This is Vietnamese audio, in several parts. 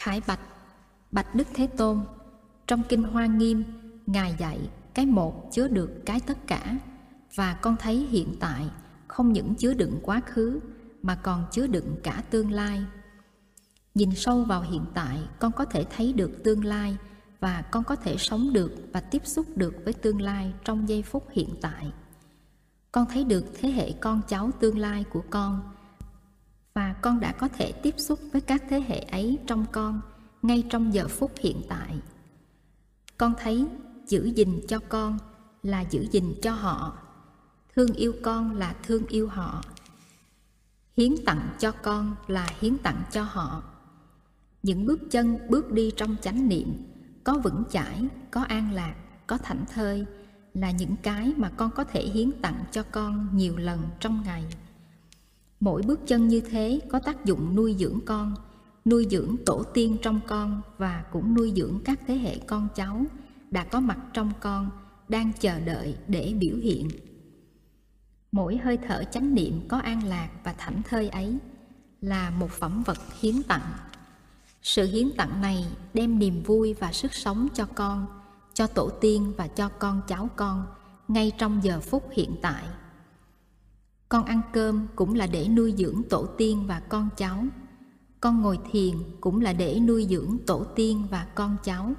Khải bạch, bạch Đức Thế Tôn, trong Kinh Hoa Nghiêm, Ngài dạy cái một chứa được cái tất cả, và con thấy hiện tại không những chứa đựng quá khứ mà còn chứa đựng cả tương lai. Nhìn sâu vào hiện tại, con có thể thấy được tương lai và con có thể sống được và tiếp xúc được với tương lai trong giây phút hiện tại. Con thấy được thế hệ con cháu tương lai của con và con đã có thể tiếp xúc với các thế hệ ấy trong con, ngay trong giờ phút hiện tại. Con thấy giữ gìn cho con là giữ gìn cho họ. Thương yêu con là thương yêu họ. Hiến tặng cho con là hiến tặng cho họ. Những bước chân, bước đi trong chánh niệm, có vững chãi, có an lạc, có thảnh thơi là những cái mà con có thể hiến tặng cho con nhiều lần trong ngày mỗi bước chân như thế có tác dụng nuôi dưỡng con, nuôi dưỡng tổ tiên trong con và cũng nuôi dưỡng các thế hệ con cháu đã có mặt trong con, đang chờ đợi để biểu hiện. Mỗi hơi thở chánh niệm có an lạc và thảnh thơi ấy là một phẩm vật hiến tặng. Sự hiến tặng này đem niềm vui và sức sống cho con, cho tổ tiên và cho con cháu con ngay trong giờ phút hiện tại con ăn cơm cũng là để nuôi dưỡng tổ tiên và con cháu. Con ngồi thiền cũng là để nuôi dưỡng tổ tiên và con cháu.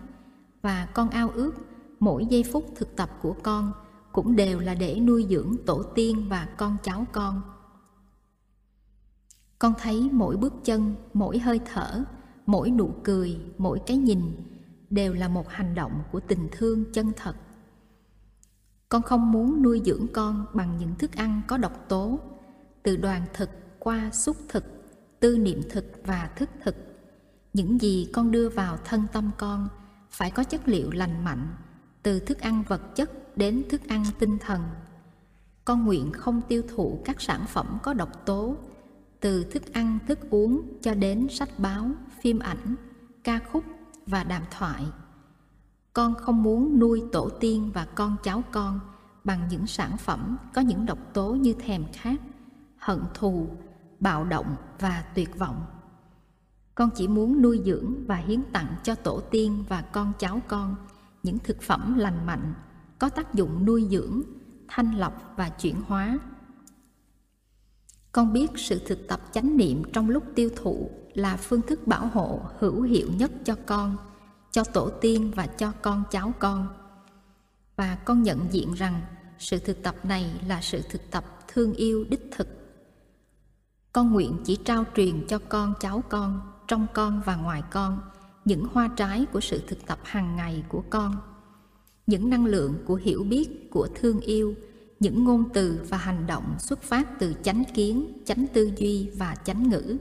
Và con ao ước mỗi giây phút thực tập của con cũng đều là để nuôi dưỡng tổ tiên và con cháu con. Con thấy mỗi bước chân, mỗi hơi thở, mỗi nụ cười, mỗi cái nhìn đều là một hành động của tình thương chân thật con không muốn nuôi dưỡng con bằng những thức ăn có độc tố. Từ đoàn thực qua xúc thực, tư niệm thực và thức thực. Những gì con đưa vào thân tâm con phải có chất liệu lành mạnh, từ thức ăn vật chất đến thức ăn tinh thần. Con nguyện không tiêu thụ các sản phẩm có độc tố, từ thức ăn thức uống cho đến sách báo, phim ảnh, ca khúc và đàm thoại con không muốn nuôi tổ tiên và con cháu con bằng những sản phẩm có những độc tố như thèm khát, hận thù, bạo động và tuyệt vọng. Con chỉ muốn nuôi dưỡng và hiến tặng cho tổ tiên và con cháu con những thực phẩm lành mạnh, có tác dụng nuôi dưỡng, thanh lọc và chuyển hóa. Con biết sự thực tập chánh niệm trong lúc tiêu thụ là phương thức bảo hộ hữu hiệu nhất cho con cho tổ tiên và cho con cháu con. Và con nhận diện rằng sự thực tập này là sự thực tập thương yêu đích thực. Con nguyện chỉ trao truyền cho con cháu con, trong con và ngoài con, những hoa trái của sự thực tập hàng ngày của con, những năng lượng của hiểu biết, của thương yêu, những ngôn từ và hành động xuất phát từ chánh kiến, chánh tư duy và chánh ngữ.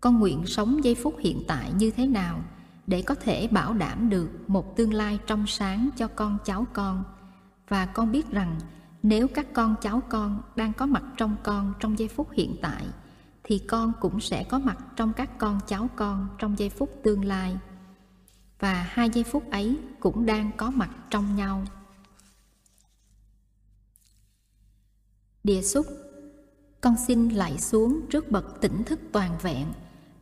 Con nguyện sống giây phút hiện tại như thế nào? Để có thể bảo đảm được một tương lai trong sáng cho con cháu con. Và con biết rằng nếu các con cháu con đang có mặt trong con trong giây phút hiện tại, thì con cũng sẽ có mặt trong các con cháu con trong giây phút tương lai. Và hai giây phút ấy cũng đang có mặt trong nhau. Địa xúc, con xin lạy xuống trước bậc tỉnh thức toàn vẹn.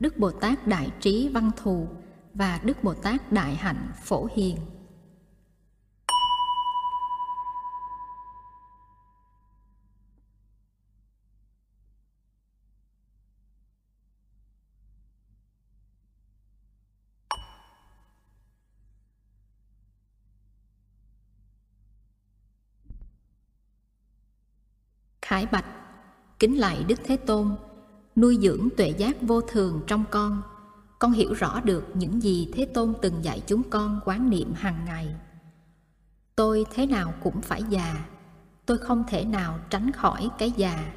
Đức bồ tát đại trí văn thù và đức bồ tát đại hạnh phổ hiền. Khải Bạch, Kính lạy Đức Thế Tôn, Nuôi dưỡng tuệ giác vô thường trong con. Con hiểu rõ được những gì Thế Tôn từng dạy chúng con quán niệm hàng ngày. Tôi thế nào cũng phải già. Tôi không thể nào tránh khỏi cái già.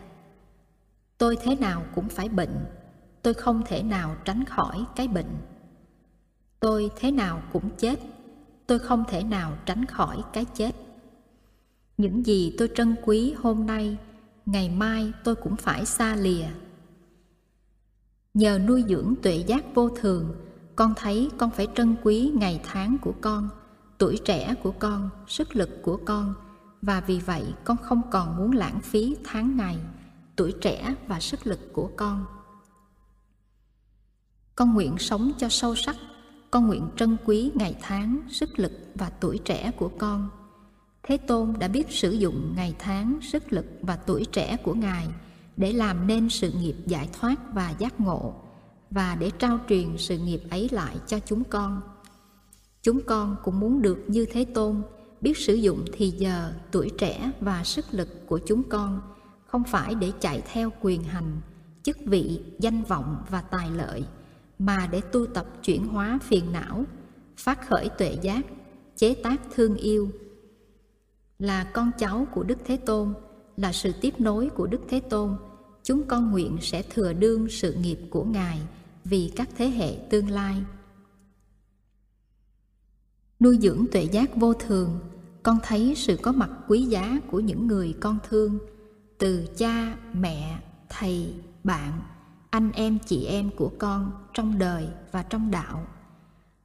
Tôi thế nào cũng phải bệnh. Tôi không thể nào tránh khỏi cái bệnh. Tôi thế nào cũng chết. Tôi không thể nào tránh khỏi cái chết. Những gì tôi trân quý hôm nay, ngày mai tôi cũng phải xa lìa nhờ nuôi dưỡng tuệ giác vô thường, con thấy con phải trân quý ngày tháng của con, tuổi trẻ của con, sức lực của con. Và vì vậy, con không còn muốn lãng phí tháng ngày, tuổi trẻ và sức lực của con. Con nguyện sống cho sâu sắc, con nguyện trân quý ngày tháng, sức lực và tuổi trẻ của con. Thế tôn đã biết sử dụng ngày tháng, sức lực và tuổi trẻ của ngài để làm nên sự nghiệp giải thoát và giác ngộ, và để trao truyền sự nghiệp ấy lại cho chúng con. Chúng con cũng muốn được như thế tôn, biết sử dụng thì giờ, tuổi trẻ và sức lực của chúng con không phải để chạy theo quyền hành, chức vị, danh vọng và tài lợi, mà để tu tập chuyển hóa phiền não, phát khởi tuệ giác, chế tác thương yêu. Là con cháu của đức thế tôn là sự tiếp nối của đức thế tôn. Chúng con nguyện sẽ thừa đương sự nghiệp của ngài vì các thế hệ tương lai. Nuôi dưỡng tuệ giác vô thường, con thấy sự có mặt quý giá của những người con thương, từ cha, mẹ, thầy, bạn, anh em, chị em của con trong đời và trong đạo.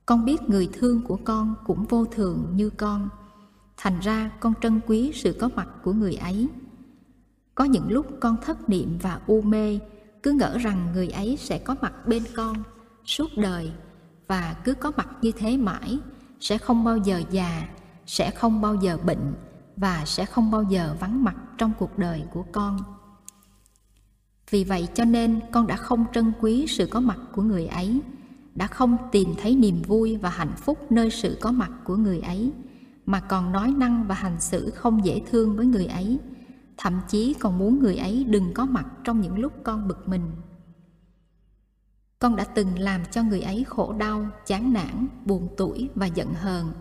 Con biết người thương của con cũng vô thường như con. Thành ra con trân quý sự có mặt của người ấy có những lúc con thất niệm và u mê, cứ ngỡ rằng người ấy sẽ có mặt bên con, suốt đời. Và cứ có mặt như thế mãi, sẽ không bao giờ già, sẽ không bao giờ bệnh, và sẽ không bao giờ vắng mặt trong cuộc đời của con. Vì vậy cho nên con đã không trân quý sự có mặt của người ấy, đã không tìm thấy niềm vui và hạnh phúc nơi sự có mặt của người ấy, mà còn nói năng và hành xử không dễ thương với người ấy thậm chí còn muốn người ấy đừng có mặt trong những lúc con bực mình. Con đã từng làm cho người ấy khổ đau, chán nản, buồn tủi và giận hờn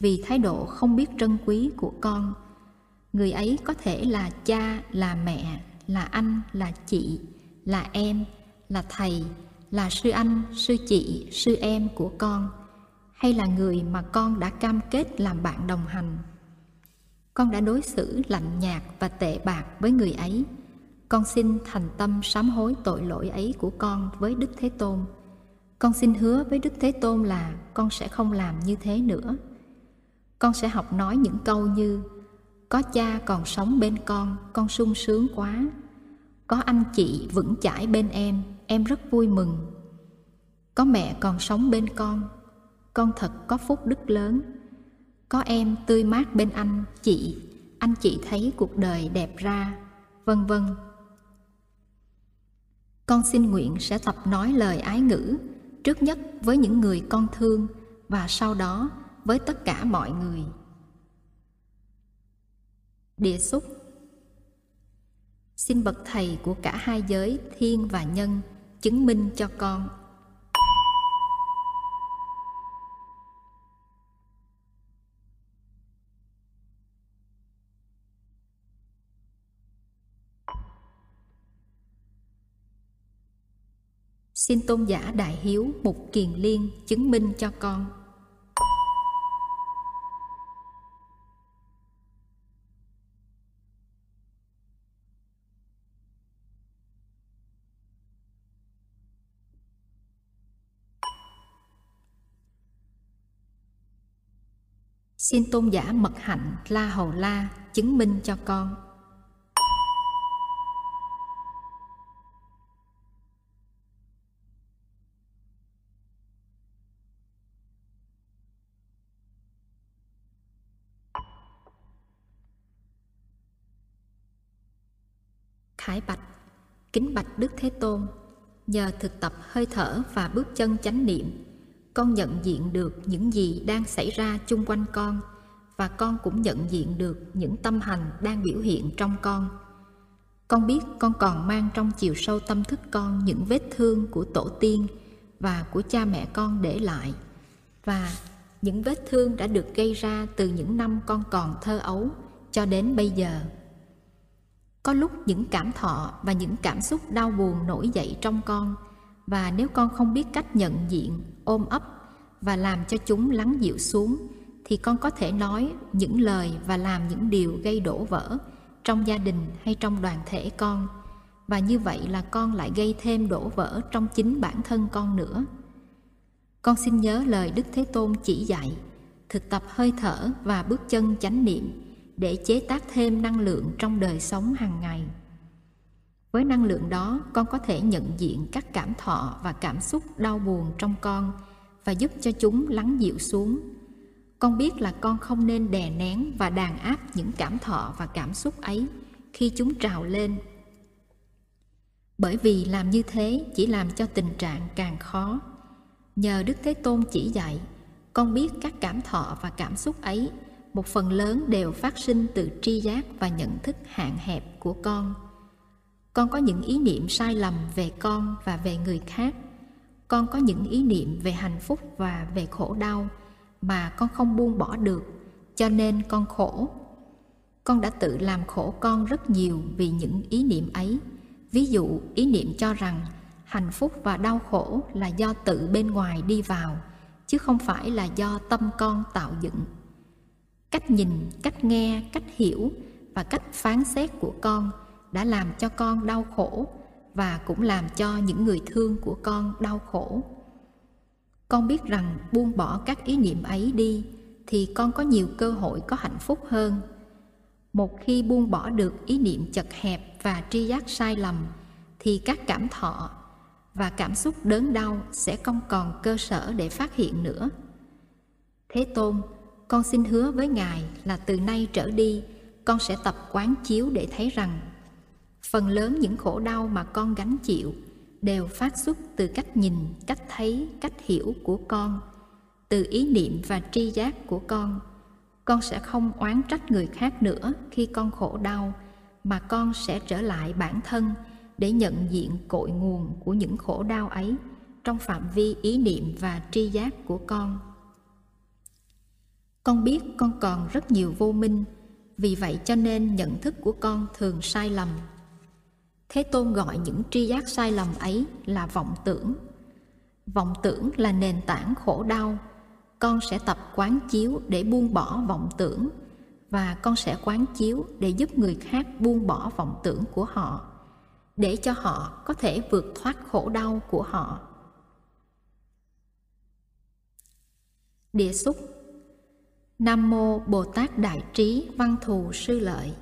vì thái độ không biết trân quý của con. Người ấy có thể là cha, là mẹ, là anh, là chị, là em, là thầy, là sư anh, sư chị, sư em của con, hay là người mà con đã cam kết làm bạn đồng hành con đã đối xử lạnh nhạt và tệ bạc với người ấy. Con xin thành tâm sám hối tội lỗi ấy của con với đức thế tôn. Con xin hứa với đức thế tôn là con sẽ không làm như thế nữa. Con sẽ học nói những câu như, có cha còn sống bên con con sung sướng quá. Có anh chị vững chãi bên em em rất vui mừng. Có mẹ còn sống bên con con thật có phúc đức lớn có em tươi mát bên anh, chị. Anh chị thấy cuộc đời đẹp ra. Vân vân. Con xin nguyện sẽ tập nói lời ái ngữ trước nhất với những người con thương và sau đó với tất cả mọi người. Địa xúc. Xin bậc thầy của cả hai giới, thiên và nhân, chứng minh cho con. Xin tôn giả đại hiếu mục kiền liên chứng minh cho con. Xin tôn giả mật hạnh la hầu la chứng minh cho con. Khải Bạch, Kính Bạch Đức Thế Tôn, Nhờ thực tập hơi thở và bước chân chánh niệm, Con nhận diện được những gì đang xảy ra chung quanh con, Và con cũng nhận diện được những tâm hành đang biểu hiện trong con. Con biết con còn mang trong chiều sâu tâm thức con những vết thương của tổ tiên Và của cha mẹ con để lại, Và những vết thương đã được gây ra từ những năm con còn thơ ấu cho đến bây giờ có lúc những cảm thọ và những cảm xúc đau buồn nổi dậy trong con. Và nếu con không biết cách nhận diện, ôm ấp và làm cho chúng lắng dịu xuống, thì con có thể nói những lời và làm những điều gây đổ vỡ trong gia đình hay trong đoàn thể con. Và như vậy là con lại gây thêm đổ vỡ trong chính bản thân con nữa. Con xin nhớ lời đức thế tôn chỉ dạy, thực tập hơi thở và bước chân chánh niệm để chế tác thêm năng lượng trong đời sống hàng ngày. Với năng lượng đó, con có thể nhận diện các cảm thọ và cảm xúc đau buồn trong con và giúp cho chúng lắng dịu xuống. Con biết là con không nên đè nén và đàn áp những cảm thọ và cảm xúc ấy khi chúng trào lên. Bởi vì làm như thế chỉ làm cho tình trạng càng khó. Nhờ đức thế tôn chỉ dạy, con biết các cảm thọ và cảm xúc ấy một phần lớn đều phát sinh từ tri giác và nhận thức hạn hẹp của con. Con có những ý niệm sai lầm về con và về người khác. Con có những ý niệm về hạnh phúc và về khổ đau mà con không buông bỏ được, cho nên con khổ. Con đã tự làm khổ con rất nhiều vì những ý niệm ấy. Ví dụ, ý niệm cho rằng hạnh phúc và đau khổ là do tự bên ngoài đi vào, chứ không phải là do tâm con tạo dựng cách nhìn, cách nghe, cách hiểu và cách phán xét của con đã làm cho con đau khổ và cũng làm cho những người thương của con đau khổ. Con biết rằng buông bỏ các ý niệm ấy đi thì con có nhiều cơ hội có hạnh phúc hơn. Một khi buông bỏ được ý niệm chật hẹp và tri giác sai lầm thì các cảm thọ và cảm xúc đớn đau sẽ không còn cơ sở để phát hiện nữa. Thế tôn con xin hứa với ngài là từ nay trở đi, con sẽ tập quán chiếu để thấy rằng, phần lớn những khổ đau mà con gánh chịu đều phát xuất từ cách nhìn, cách thấy, cách hiểu của con, từ ý niệm và tri giác của con. Con sẽ không oán trách người khác nữa khi con khổ đau, mà con sẽ trở lại bản thân để nhận diện cội nguồn của những khổ đau ấy trong phạm vi ý niệm và tri giác của con con biết con còn rất nhiều vô minh, vì vậy cho nên nhận thức của con thường sai lầm. Thế tôn gọi những tri giác sai lầm ấy là vọng tưởng. Vọng tưởng là nền tảng khổ đau. Con sẽ tập quán chiếu để buông bỏ vọng tưởng, và con sẽ quán chiếu để giúp người khác buông bỏ vọng tưởng của họ, để cho họ có thể vượt thoát khổ đau của họ. Địa xúc nam mô bồ tát đại trí văn thù sư lợi.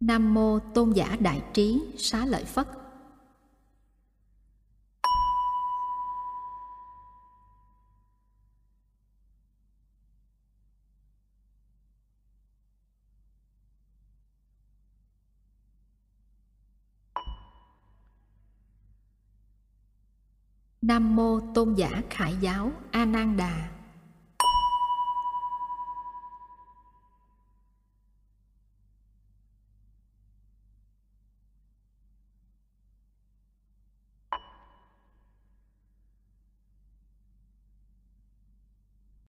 Nam mô Tôn giả Đại Trí Xá Lợi Phất. Nam mô Tôn giả Khải giáo A Nan Đà.